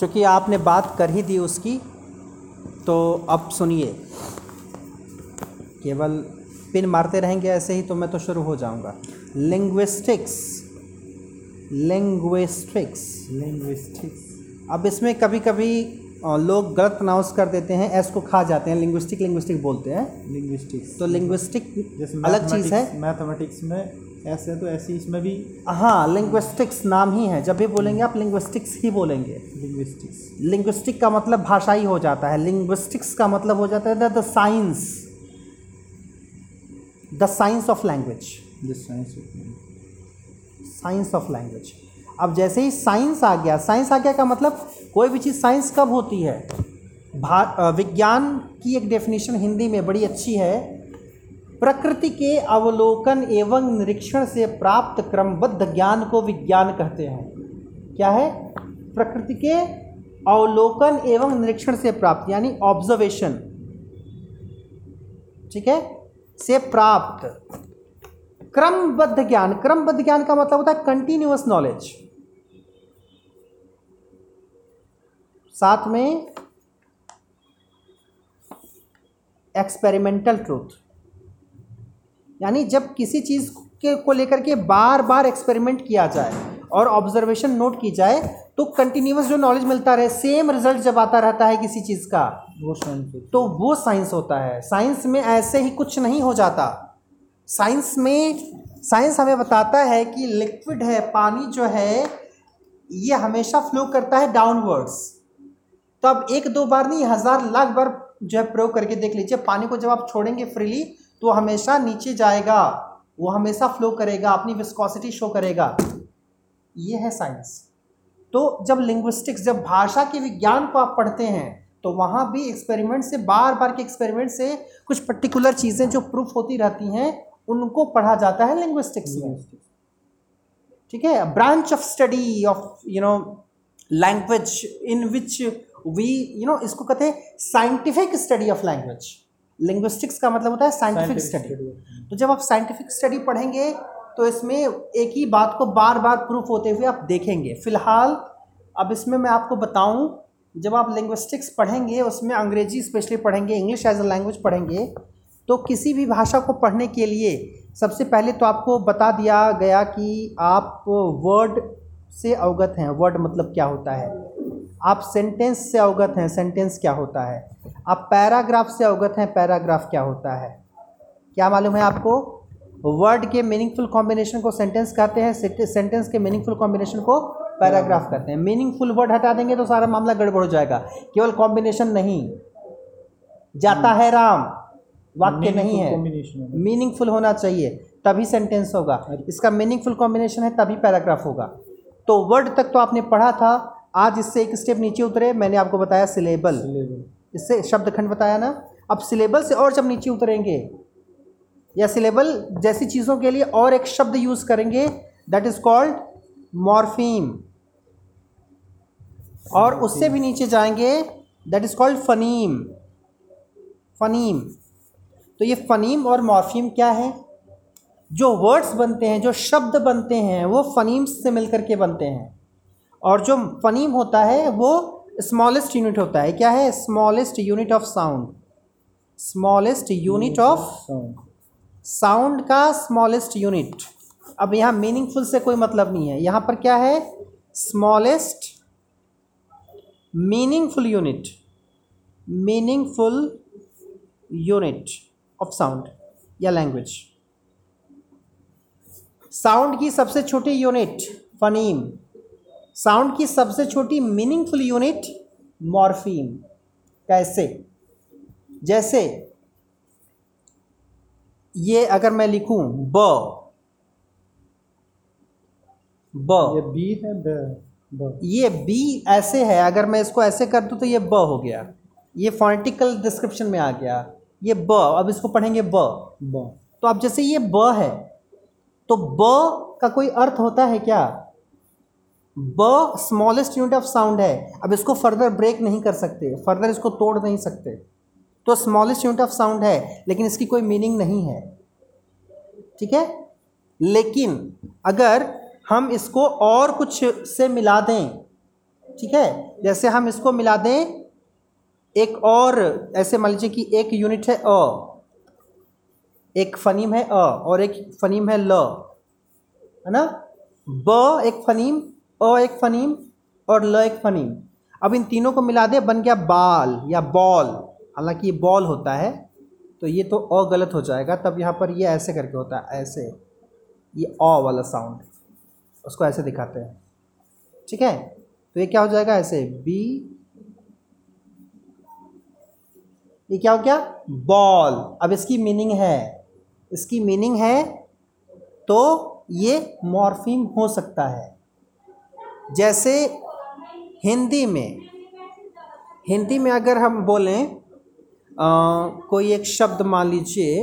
चूँकि आपने बात कर ही दी उसकी तो अब सुनिए। केवल पिन मारते रहेंगे ऐसे ही तो मैं तो शुरू हो जाऊँगा। लिंग्विस्टिक्स लिंग्विस्टिक्स लिंग्विस्टिक्स अब इसमें कभी कभी लोग गलत प्रोनाउंस कर देते हैं एस को खा जाते हैं लिंग्विस्टिक लिंग्विस्टिक बोलते हैं। लिंग्विस्टिक्स तो लिंग्विस्टिक अलग चीज़ है। मैथमेटिक्स में ऐसे तो ऐसी इसमें भी हाँ लिंग्विस्टिक्स नाम ही है। जब भी बोलेंगे आप लिंग्विस्टिक्स ही बोलेंगे। लिंग्विस्टिक्स लिंग्विस्टिक का मतलब भाषाई हो जाता है। लिंग्विस्टिक्स का मतलब हो जाता है the science the science of language this science of language science of language अब जैसे ही साइंस आ गया, साइंस आ गया का मतलब कोई भी चीज़ साइंस कब होती है? भा विज्ञान की एक डेफिनेशन हिंदी में बड़ी अच्छी है, प्रकृति के अवलोकन एवं निरीक्षण से प्राप्त क्रमबद्ध ज्ञान को विज्ञान कहते हैं। क्या है? प्रकृति के अवलोकन एवं निरीक्षण से प्राप्त, यानी ऑब्जर्वेशन ठीक है? से प्राप्त। क्रमबद्ध ज्ञान क्रमबद्ध ज्ञान का मतलब होता है कंटिन्यूअस नॉलेज साथ में एक्सपेरिमेंटल ट्रूथ यानी जब किसी चीज़ के को लेकर के बार बार एक्सपेरिमेंट किया जाए और ऑब्जर्वेशन नोट की जाए तो कंटिन्यूस जो नॉलेज मिलता रहे सेम रिज़ल्ट जब आता रहता है किसी चीज़ का वो साइंस तो वो साइंस होता है। साइंस में ऐसे ही कुछ नहीं हो जाता। साइंस में साइंस हमें बताता है कि लिक्विड है पानी जो है ये हमेशा फ्लो करता है डाउनवर्ड्स तो अब एक दो बार नहीं हज़ार लाख बार जो है प्रयोग करके देख लीजिए। पानी को जब आप छोड़ेंगे फ्रीली तो हमेशा नीचे जाएगा। वो हमेशा फ्लो करेगा अपनी विस्कोसिटी शो करेगा। ये है साइंस तो जब लिंग्विस्टिक्स जब भाषा के विज्ञान को आप पढ़ते हैं तो वहाँ भी एक्सपेरिमेंट से बार बार के एक्सपेरिमेंट से कुछ पर्टिकुलर चीज़ें जो प्रूफ होती रहती हैं उनको पढ़ा जाता है लिंग्विस्टिक्स में। ठीक है? Branch of study of you know language in which we you know इसको कहते हैं scientific study of language linguistics का मतलब होता है साइंटिफिक स्टडी तो जब आप साइंटिफिक स्टडी पढ़ेंगे तो इसमें एक ही बात को बार बार प्रूफ होते हुए आप देखेंगे. फ़िलहाल अब इसमें मैं आपको बताऊँ जब आप लिंग्विस्टिक्स पढ़ेंगे उसमें अंग्रेज़ी स्पेशली पढ़ेंगे इंग्लिश एज अ लैंग्वेज पढ़ेंगे तो किसी भी भाषा को पढ़ने के लिए सबसे पहले तो आपको बता दिया गया कि आप वर्ड से अवगत हैं. वर्ड मतलब क्या होता है? आप सेंटेंस से अवगत हैं सेंटेंस क्या होता है? आप पैराग्राफ से अवगत हैं पैराग्राफ क्या होता है? क्या मालूम है आपको? वर्ड के मीनिंगफुल कॉम्बिनेशन को सेंटेंस कहते हैं सेंटेंस के मीनिंगफुल कॉम्बिनेशन को पैराग्राफ कहते हैं। मीनिंगफुल वर्ड हटा देंगे तो सारा मामला गड़बड़ हो जाएगा। केवल कॉम्बिनेशन नहीं। जाता है राम। वाक्य नहीं है। मीनिंगफुल होना चाहिए तभी सेंटेंस होगा। इसका मीनिंगफुल कॉम्बिनेशन है तभी पैराग्राफ होगा। तो वर्ड तक तो आपने पढ़ा था आज इससे एक स्टेप नीचे उतरे मैंने आपको बताया सिलेबल इससे शब्द खंड बताया ना? अब सिलेबल से और जब नीचे उतरेंगे या सिलेबल जैसी चीज़ों के लिए और एक शब्द यूज़ करेंगे दैट इज़ कॉल्ड मॉर्फीम और उससे भी नीचे जाएँगे that is called phoneme phoneme तो ये फनीम और मॉर्फीम क्या है? जो वर्ड्स बनते हैं जो शब्द बनते हैं वो फनीम्स से मिलकर के बनते हैं। और जो फनीम होता है वो स्मॉलेस्ट यूनिट होता है। क्या है? Smallest unit of sound smallest unit of sound का स्मॉलेस्ट यूनिट अब यहाँ मीनिंगफुल से कोई मतलब नहीं है। यहाँ पर क्या है? Smallest meaningful unit meaningful unit of sound या लैंग्वेज साउंड की सबसे छोटी यूनिट फनीम साउंड की सबसे छोटी मीनिंगफुल यूनिट मॉर्फीम कैसे? जैसे ये अगर मैं लिखूं ब। ब। ये बी है ब ब। ये बी ऐसे है अगर मैं इसको ऐसे कर दूँ तो ये ब हो गया। ये फोनेटिकल डिस्क्रिप्शन में आ गया। ये ब अब इसको पढ़ेंगे ब। ब। तो अब जैसे ये ब है तो ब का कोई अर्थ होता है क्या? ब स्मॉलेस्ट यूनिट ऑफ़ साउंड है। अब इसको फर्दर ब्रेक नहीं कर सकते। फर्दर इसको तोड़ नहीं सकते। तो स्मॉलेस्ट यूनिट ऑफ़ साउंड है, लेकिन इसकी कोई मीनिंग नहीं है। ठीक है? लेकिन अगर हम इसको और कुछ से मिला दें, ठीक है? जैसे हम इसको मिला दें, एक और, ऐसे मान लीजिए कि एक यूनिट है अ, एक फनीम है अ, और एक फनीम है ल, है ना? ब एक फनीम अ एक फनीम और ल एक फनीम। अब इन तीनों को मिला दे बन गया बाल या बॉल। हालाँकि ये बॉल होता है तो ये तो अ गलत हो जाएगा। तब यहाँ पर ये ऐसे करके होता है, ऐसे। ये अ वाला साउंड उसको ऐसे दिखाते हैं। ठीक है? तो ये क्या हो जाएगा? ऐसे बी ये क्या हो गया? बॉल। अब इसकी मीनिंग है। इसकी मीनिंग है तो ये मॉर्फिम हो सकता है। जैसे हिंदी में हिंदी में अगर हम बोलें अ, कोई एक शब्द मान लीजिए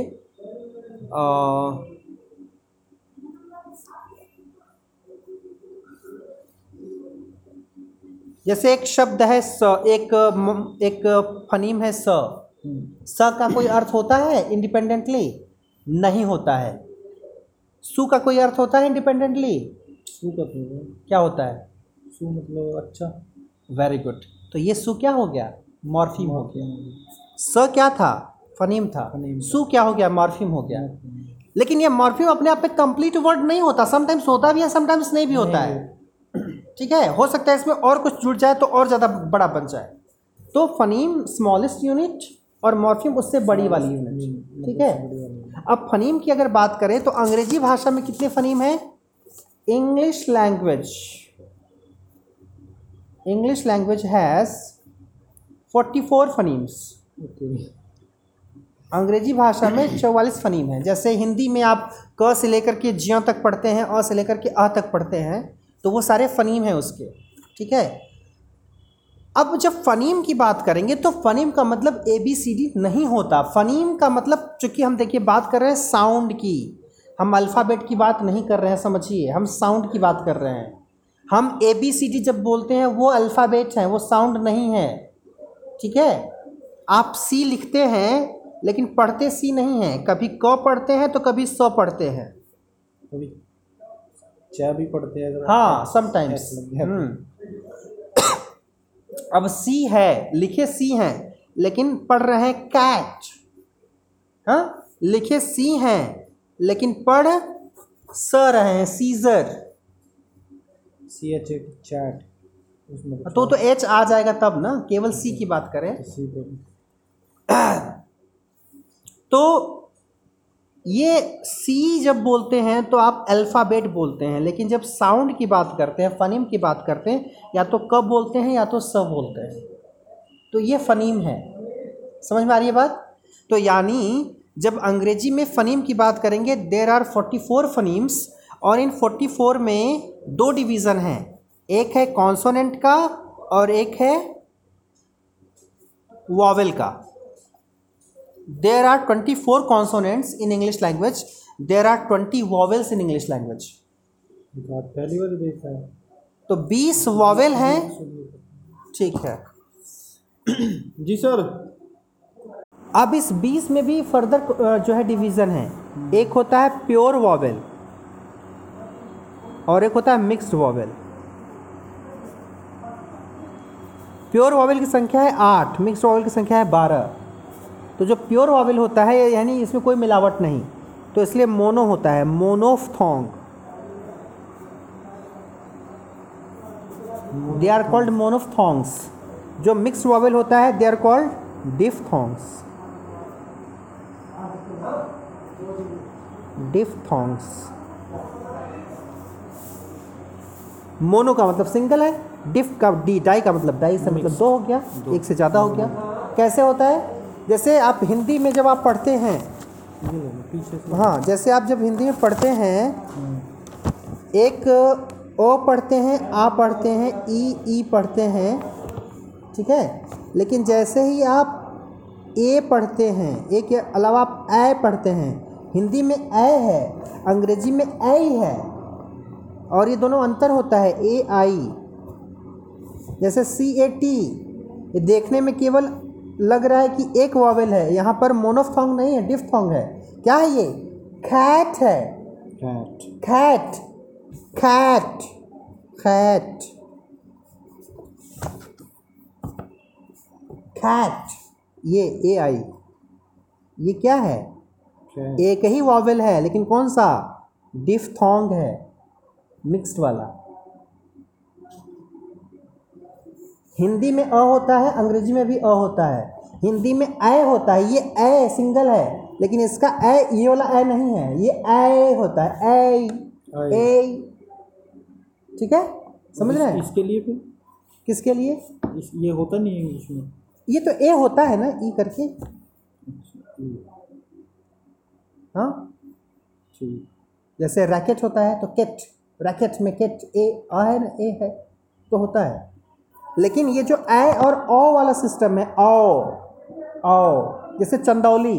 जैसे एक शब्द है स एक एक फनीम है स। स का कोई अर्थ होता है इंडिपेंडेंटली नहीं होता है। सु का कोई अर्थ होता है इंडिपेंडेंटली सू का क्या होता है? सू मतलब अच्छा। वेरी गुड तो ये सु क्या हो गया? मॉर्फिम हो गया। स क्या था? फनीम था। सु क्या हो गया? मॉर्फिम हो गया। लेकिन ये मॉर्फिम अपने आप में कंप्लीट वर्ड नहीं होता। समटाइम्स होता भी है समटाइम्स नहीं भी होता है। ठीक है? हो सकता है इसमें और कुछ जुड़ जाए तो और ज़्यादा बड़ा बन जाए। तो फनीम स्मॉलेस्ट यूनिट और मॉर्फिम उससे बड़ी वाली यूनिट ठीक है? अब फनीम की अगर बात करें तो अंग्रेज़ी भाषा में कितने फनीम हैं? English language English language has forty four phonemes अंग्रेज़ी भाषा में चौवालीस फनीम हैं। जैसे हिंदी में आप क से लेकर के ज्यों तक पढ़ते हैं अ से लेकर के अ तक पढ़ते हैं तो वो सारे फनीम हैं उसके। ठीक है? अब जब फ़नीम की बात करेंगे तो फ़नीम का मतलब ए बी सी डी नहीं होता। फ़नीम का मतलब चूँकि हम देखिए बात कर रहे हैं साउंड की हम अल्फ़ाबेट की बात नहीं कर रहे हैं समझिए। हम साउंड की बात कर रहे हैं। हम ए बी सी डी जब बोलते हैं वो अल्फ़ाबेट हैं वो साउंड नहीं है। ठीक है? आप सी लिखते हैं लेकिन पढ़ते सी नहीं हैं। कभी क पढ़ते हैं तो कभी स पढ़ते हैं। कभी चाय भी पढ़ते हैं हाँ समटाइम्स गया। अब सी है लिखे सी हैं लेकिन पढ़ रहे हैं कैच हाँ? लिखे सी हैं लेकिन पढ़ स रहे हैं सीजर सी एच चैट उसमें तो तो एच आ जाएगा तब ना? केवल सी की बात करें। पे। तो ये सी जब बोलते हैं तो आप अल्फ़ाबेट बोलते हैं लेकिन जब साउंड की बात करते हैं फ़नीम की बात करते हैं या तो क बोलते हैं या तो स बोलते हैं। तो ये फ़नीम है। समझ में आ रही है बात? तो यानी जब अंग्रेज़ी में फ़नीम की बात करेंगे there are forty four phonemes और इन फोर्टी फोर में दो डिवीज़न हैं। एक है कॉन्सोनेंट का और एक है वॉवेल का। There are 24 consonants in english language. There are 20 vowels in english language. बात पहली बार देखा है। तो 20 वॉवेल हैं। ठीक है। जी सर। अब इस 20 में भी फर्दर जो है डिवीज़न है। एक होता है प्योर वॉवेल और एक होता है मिक्स्ड वॉवेल प्योर वॉवेल की संख्या है आठ मिक्स्ड वॉवेल की संख्या है बारह। तो जो प्योर वॉवेल होता है, यानी इसमें कोई मिलावट नहीं। तो इसलिए मोनो होता है मोनोफ्थोंग दे आर कॉल्ड मोनोफ्थोंग्स जो मिक्स वॉवेल होता है they are called diphthongs diphthongs mono का मतलब सिंगल है डिफ का डी डाई का मतलब डाई से मतलब दो हो गया दो। एक से ज़्यादा हो गया। कैसे होता है? जैसे आप हिंदी में जब आप पढ़ते हैं हाँ जैसे आप जब हिंदी में पढ़ते हैं एक ओ पढ़ते हैं आ पढ़ते हैं ई ई पढ़ते हैं ठीक है? लेकिन जैसे ही आप ए पढ़ते हैं ए के अलावा आप ए पढ़ते हैं हिंदी में ए है अंग्रेज़ी में ए ही है और ये दोनों अंतर होता है ए आई जैसे सी ए टी ये देखने में केवल लग रहा है कि एक वॉवेल है यहाँ पर मोनोफोंग नहीं है डिफथोंग है। क्या है ये? खैट है। कैट खैट खैट खैट कैट ये ए आई ये क्या है? एक ही वॉवेल है लेकिन कौन सा? डिफ्थोंग है। मिक्स्ड वाला। हिंदी में अ होता है अंग्रेज़ी में भी अ होता है। हिंदी में ए होता है ये ए सिंगल है लेकिन इसका ए ये वाला ए नहीं है ये ए होता है ए। ए ठीक है? समझ रहे हैं? इसके लिए फिर? किसके लिए? इस ये होता नहीं है इंग्लिश में ये तो ए होता है ना ई करके। हाँ? ठीक। जैसे रैकेट होता है तो केट। रैकेट में केट ए, आ है ना ए है तो होता है। लेकिन ये जो ए और ओ वाला सिस्टम है ओ ओ जैसे चंदौली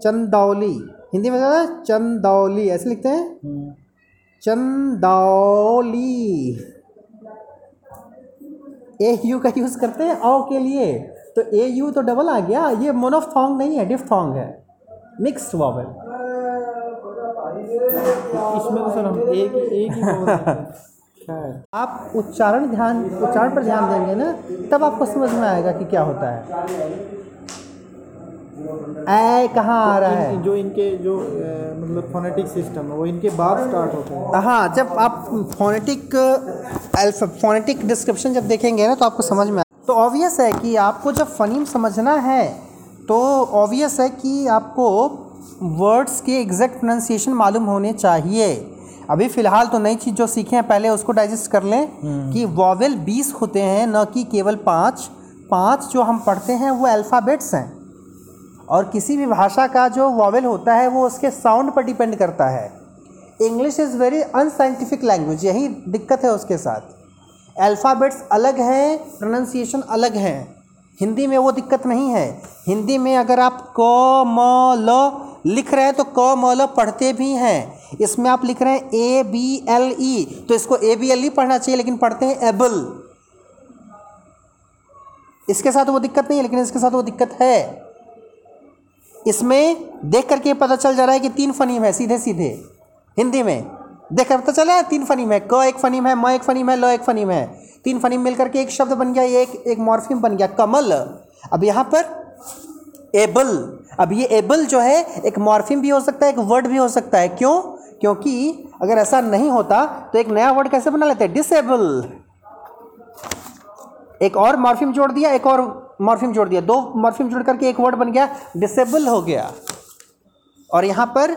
चंदौली, हिंदी में क्या चंदौली, ऐसे लिखते हैं? चंदौली। ए, यू का यूज़ करते हैं ओ के लिए। तो ए, यू तो डबल आ गया, ये मोनोफोंग नहीं है डिफ्थोंग है। मिक्स्ड वॉवल इसमें तो सर हम एक ही एक ही आप उच्चारण ध्यान उच्चारण पर ध्यान देंगे ना तब आपको समझ में आएगा कि क्या होता है। ऐ कहाँ आ रहा है? जो इनके जो मतलब फोनेटिक सिस्टम है वो इनके बाद स्टार्ट होते हैं। हाँ जब आप फोनेटिक अल्फ फोनेटिक डिस्क्रिप्शन जब देखेंगे ना तो आपको समझ में तो ऑब्वियस है कि आपको जब फ़नीम समझना है तो ऑब्वियस है कि आपको वर्ड्स के एग्जैक्ट प्रोनाउंसिएशन मालूम होने चाहिए। अभी फ़िलहाल तो नई चीज़ जो सीखे हैं पहले उसको डाइजेस्ट कर लें कि वॉवेल बीस होते हैं न कि केवल पाँच। पाँच जो हम पढ़ते हैं वो अल्फ़ाबेट्स हैं। और किसी भी भाषा का जो वॉवेल होता है वो उसके साउंड पर डिपेंड करता है। English is very unscientific language यही दिक्कत है उसके साथ। अल्फ़ाबेट्स अलग हैं प्रोनाउंसिएशन अलग हैं। हिंदी में वो दिक्कत नहीं है। हिंदी में अगर आप क, म, ल लिख रहे हैं तो क, म, ल पढ़ते भी हैं। इसमें आप लिख रहे हैं ए, बी, एल, ई। तो इसको ए, बी, एल, ई पढ़ना चाहिए, लेकिन पढ़ते हैं एबल। इसके साथ वो दिक्कत नहीं है, लेकिन इसके साथ वो दिक्कत है। इसमें देख करके पता चल जा रहा है कि तीन फनीम है सीधे सीधे हिंदी में। देख पता चला, तीन फनीम है क एक फनीम है म एक फनीम है ल एक फनीम है तीन फनीम मिल करके एक शब्द बन गया, एक एक मॉर्फिम बन गया, कमल। अब यहाँ पर एबल। अब ये एबल जो है, एक मॉर्फिम भी हो सकता है, एक वर्ड भी हो सकता है। क्यों? क्योंकि अगर ऐसा नहीं होता तो एक नया वर्ड कैसे बना लेते हैं? डिसेबल एक और मॉर्फिम जोड़ दिया, एक और मॉर्फिम जोड़ दिया। दो मॉर्फिम जोड़ करके एक वर्ड बन गया डिसेबल हो गया। और यहाँ पर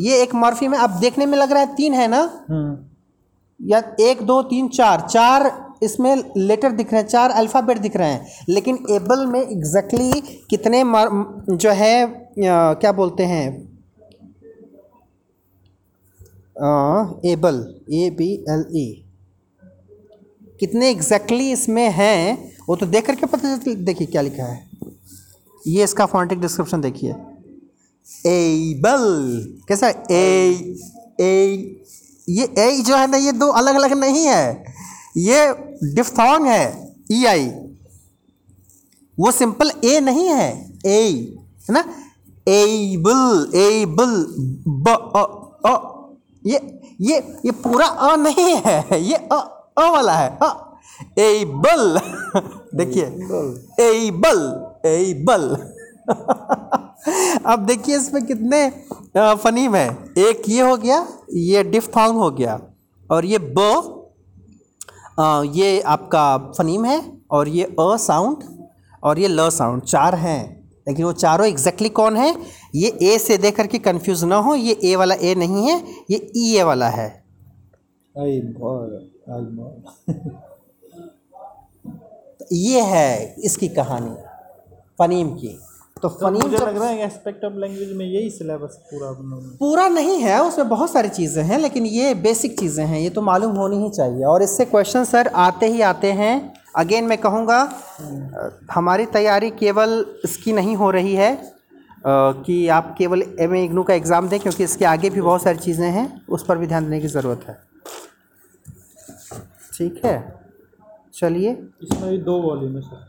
ये एक मॉर्फिम है अब देखने में लग रहा है तीन है ना? हम्म। या एक दो तीन चार। चार इसमें लेटर दिख रहे हैं चार अल्फ़ाबेट दिख रहे हैं। लेकिन एबल में एग्जैक्टली exactly कितने मार- जो है अ, क्या बोलते हैं? Able A B L E. कितने एग्जैक्टली exactly इसमें हैं वो तो देख करके पता चलती देखिए क्या लिखा है। ये इसका फॉन्टिक डिस्क्रिप्शन देखिए। एबल कैसा ए ए ये ए जो है ना ये दो अलग अलग नहीं है। ये डिफ्थोंग है ई आई वो सिंपल ए नहीं है ए है ना? एबल एबल ब अ अ ये ये ये पूरा अ नहीं है ये अ अ वाला है अ एबल देखिए एबल एबल अब देखिए इसमें कितने फनीम है एक ये हो गया ये डिफ्थोंग हो गया और ये ब ये आपका फनीम है और ये अ साउंड और ये ल साउंड चार हैं। लेकिन वो चारों एग्जैक्टली कौन है? ये ए से देख करके कंफ्यूज ना हो ये ए वाला ए नहीं है ये ई ए वाला है। आई आई तो ये है इसकी कहानी फनीम की। तो फनीम मुझे लग रहा है एस्पेक्ट ऑफ़ लैंग्वेज में यही सिलेबस पूरा पूरा नहीं है उसमें बहुत सारी चीज़ें हैं लेकिन ये बेसिक चीज़ें हैं ये तो मालूम होनी ही चाहिए। और इससे क्वेश्चन सर आते ही आते हैं। अगेन मैं कहूँगा हमारी तैयारी केवल इसकी नहीं हो रही है कि आप केवल एमए इग्नू का एग्ज़ाम दें क्योंकि इसके आगे भी बहुत सारी चीज़ें हैं उस पर भी ध्यान देने की ज़रूरत है। ठीक है? चलिए। इसमें भी दो वॉल्यूम है सर